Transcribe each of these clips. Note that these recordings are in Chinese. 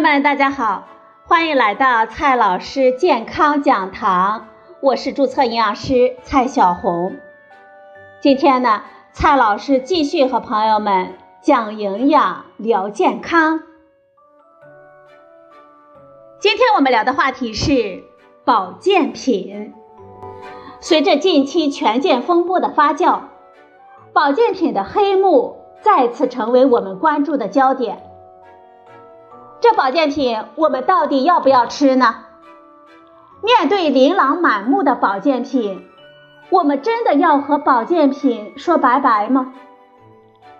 朋友们，大家好，欢迎来到蔡老师健康讲堂，我是注册营养师蔡小红。今天呢，蔡老师继续和朋友们讲营养、聊健康。今天我们聊的话题是保健品。随着近期权健风波的发酵，保健品的黑幕再次成为我们关注的焦点。这保健品我们到底要不要吃呢？面对琳琅满目的保健品，我们真的要和保健品说拜拜吗？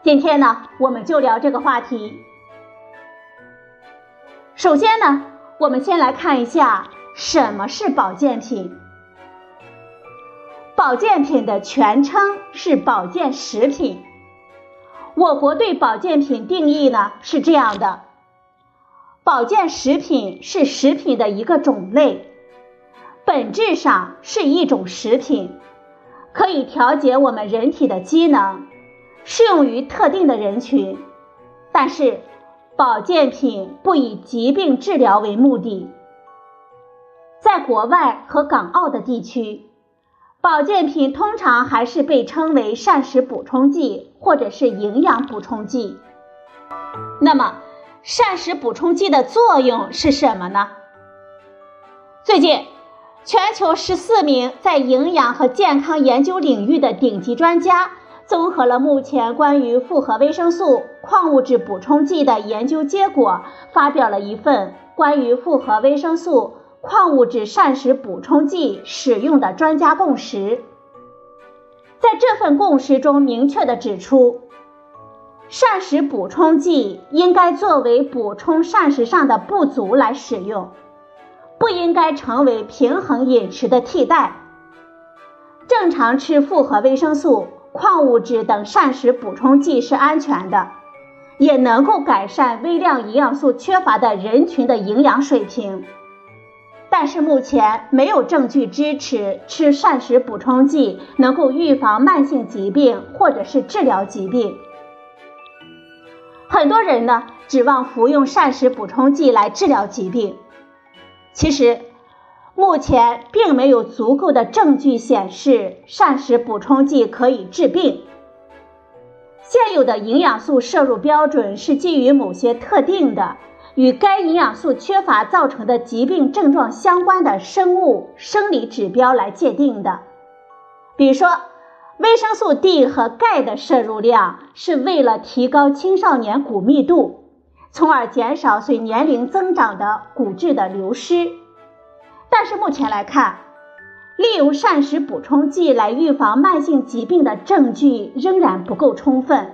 今天呢，我们就聊这个话题。首先呢，我们先来看一下什么是保健品。保健品的全称是保健食品。我国对保健品定义呢是这样的。保健食品是食品的一个种类，本质上是一种食品，可以调节我们人体的机能，适用于特定的人群。但是，保健品不以疾病治疗为目的。在国外和港澳的地区，保健品通常还是被称为膳食补充剂或者是营养补充剂。那么，膳食补充剂的作用是什么呢？最近，全球十四名在营养和健康研究领域的顶级专家，综合了目前关于复合维生素、矿物质补充剂的研究结果，发表了一份关于复合维生素、矿物质膳食补充剂使用的专家共识。在这份共识中，明确的指出。膳食补充剂应该作为补充膳食上的不足来使用，不应该成为平衡饮食的替代。正常吃复合维生素、矿物质等膳食补充剂是安全的，也能够改善微量营养素缺乏的人群的营养水平。但是目前没有证据支持吃膳食补充剂能够预防慢性疾病或者是治疗疾病。很多人呢指望服用膳食补充剂来治疗疾病，其实目前并没有足够的证据显示膳食补充剂可以治病。现有的营养素摄入标准是基于某些特定的与该营养素缺乏造成的疾病症状相关的生物生理指标来界定的，比如说。维生素 D 和钙的摄入量是为了提高青少年骨密度，从而减少随年龄增长的骨质的流失。但是目前来看，利用膳食补充剂来预防慢性疾病的证据仍然不够充分。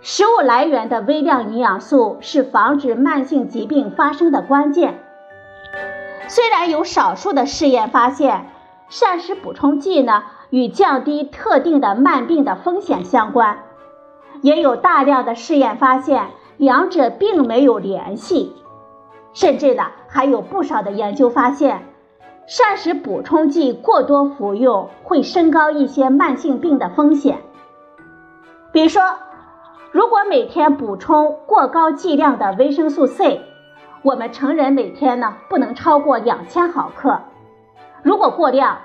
食物来源的微量营养素是防止慢性疾病发生的关键。虽然有少数的试验发现，膳食补充剂呢。与降低特定的慢病的风险相关，也有大量的试验发现两者并没有联系，甚至呢还有不少的研究发现，膳食补充剂过多服用会升高一些慢性病的风险。比如说，如果每天补充过高剂量的维生素 C，我们成人每天呢不能超过两千毫克，如果过量。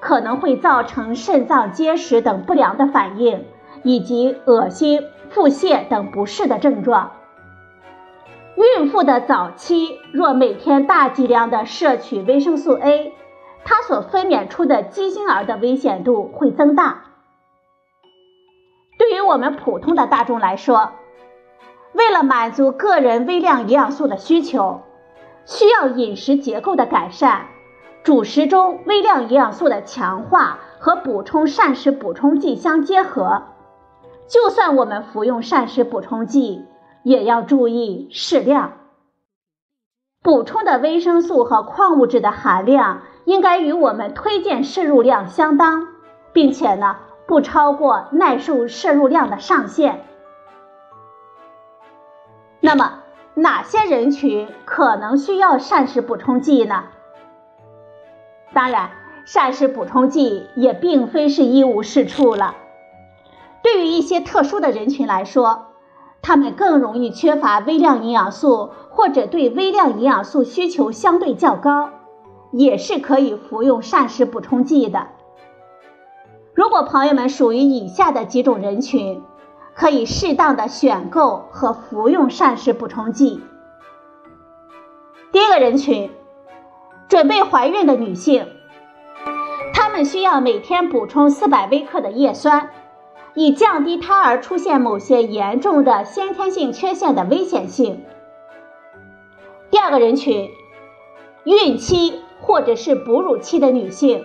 可能会造成肾脏结石等不良的反应，以及恶心、腹泻等不适的症状。孕妇的早期若每天大剂量的摄取维生素 A，它所分娩出的畸形儿的危险度会增大。对于我们普通的大众来说，为了满足个人微量营养素的需求，需要饮食结构的改善。主食中微量营养素的强化和补充膳食补充剂相结合，就算我们服用膳食补充剂，也要注意适量。补充的维生素和矿物质的含量应该与我们推荐摄入量相当，并且呢不超过耐受摄入量的上限。那么哪些人群可能需要膳食补充剂呢？当然，膳食补充剂也并非是一无是处了。对于一些特殊的人群来说，他们更容易缺乏微量营养素，或者对微量营养素需求相对较高，也是可以服用膳食补充剂的。如果朋友们属于以下的几种人群，可以适当的选购和服用膳食补充剂。第一个人群，准备怀孕的女性，她们需要每天补充四百微克的叶酸。以降低胎儿出现某些严重的先天性缺陷的危险性。第二个人群，孕期或者是哺乳期的女性，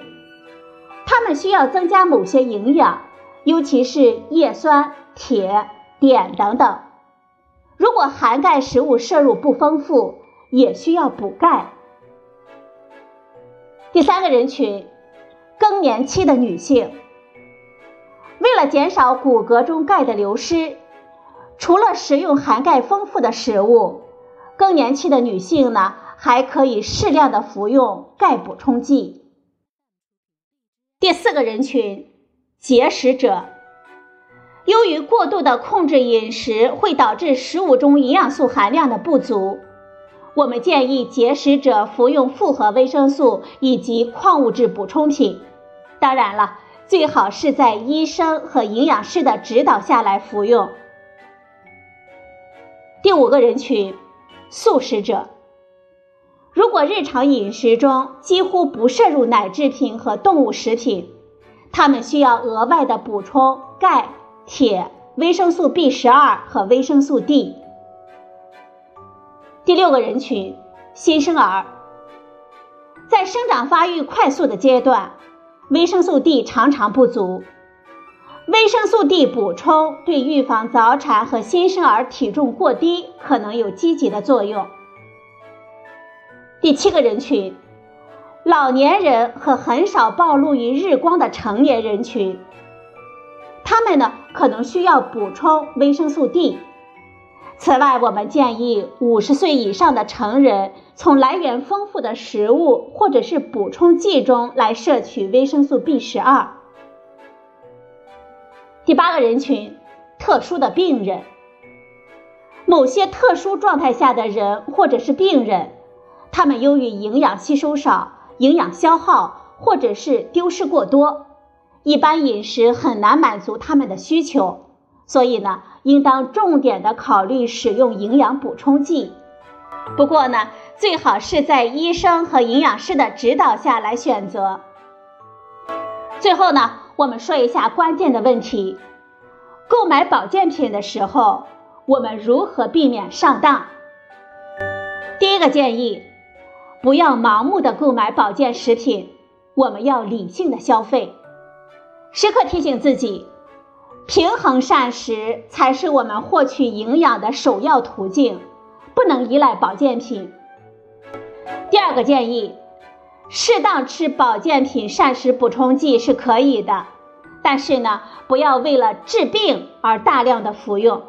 她们需要增加某些营养，尤其是叶酸、铁、碘等等。如果含钙食物摄入不丰富，也需要补钙。第三个人群，更年期的女性。为了减少骨骼中钙的流失，除了食用含钙丰富的食物，更年期的女性呢，还可以适量的服用钙补充剂。第四个人群，节食者，由于过度的控制饮食会导致食物中营养素含量的不足，我们建议节食者服用复合维生素以及矿物质补充品。当然了。最好是在医生和营养师的指导下来服用。第五个人群，素食者。如果日常饮食中几乎不摄入奶制品和动物食品，他们需要额外的补充钙、铁、维生素 B 十二和维生素 D。第六个人群，新生儿，在生长发育快速的阶段。维生素 D 常常不足，维生素 D 补充对预防早产和新生儿体重过低可能有积极的作用。第七个人群，老年人和很少暴露于日光的成年人群，他们呢可能需要补充维生素 D。此外，我们建议五十岁以上的成人从来源丰富的食物或者是补充剂中来摄取维生素 B 十二。第八个人群，特殊的病人，某些特殊状态下的人或者是病人，他们由于营养吸收少、营养消耗或者是丢失过多，一般饮食很难满足他们的需求。所以呢，应当重点的考虑使用营养补充剂。不过呢，最好是在医生和营养师的指导下来选择。最后呢，我们说一下关键的问题：购买保健品的时候，我们如何避免上当？第一个建议，不要盲目的购买保健食品，我们要理性的消费，时刻提醒自己。平衡膳食才是我们获取营养的首要途径，不能依赖保健品。第二个建议，适当吃保健品膳食补充剂是可以的，但是呢，不要为了治病而大量的服用。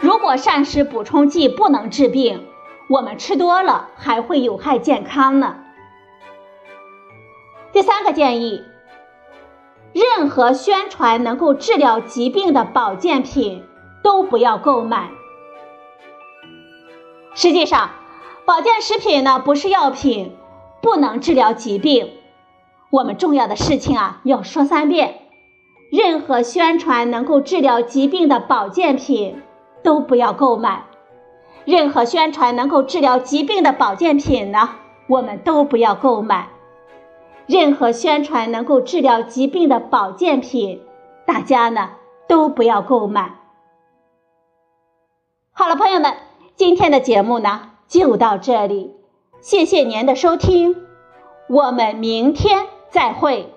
如果膳食补充剂不能治病，我们吃多了还会有害健康呢。第三个建议。任何宣传能够治疗疾病的保健品都不要购买。实际上，保健食品呢不是药品，不能治疗疾病。我们重要的事情啊要说三遍：任何宣传能够治疗疾病的保健品都不要购买。任何宣传能够治疗疾病的保健品呢，我们都不要购买。任何宣传能够治疗疾病的保健品，大家呢都不要购买。好了，朋友们，今天的节目呢就到这里，谢谢您的收听，我们明天再会。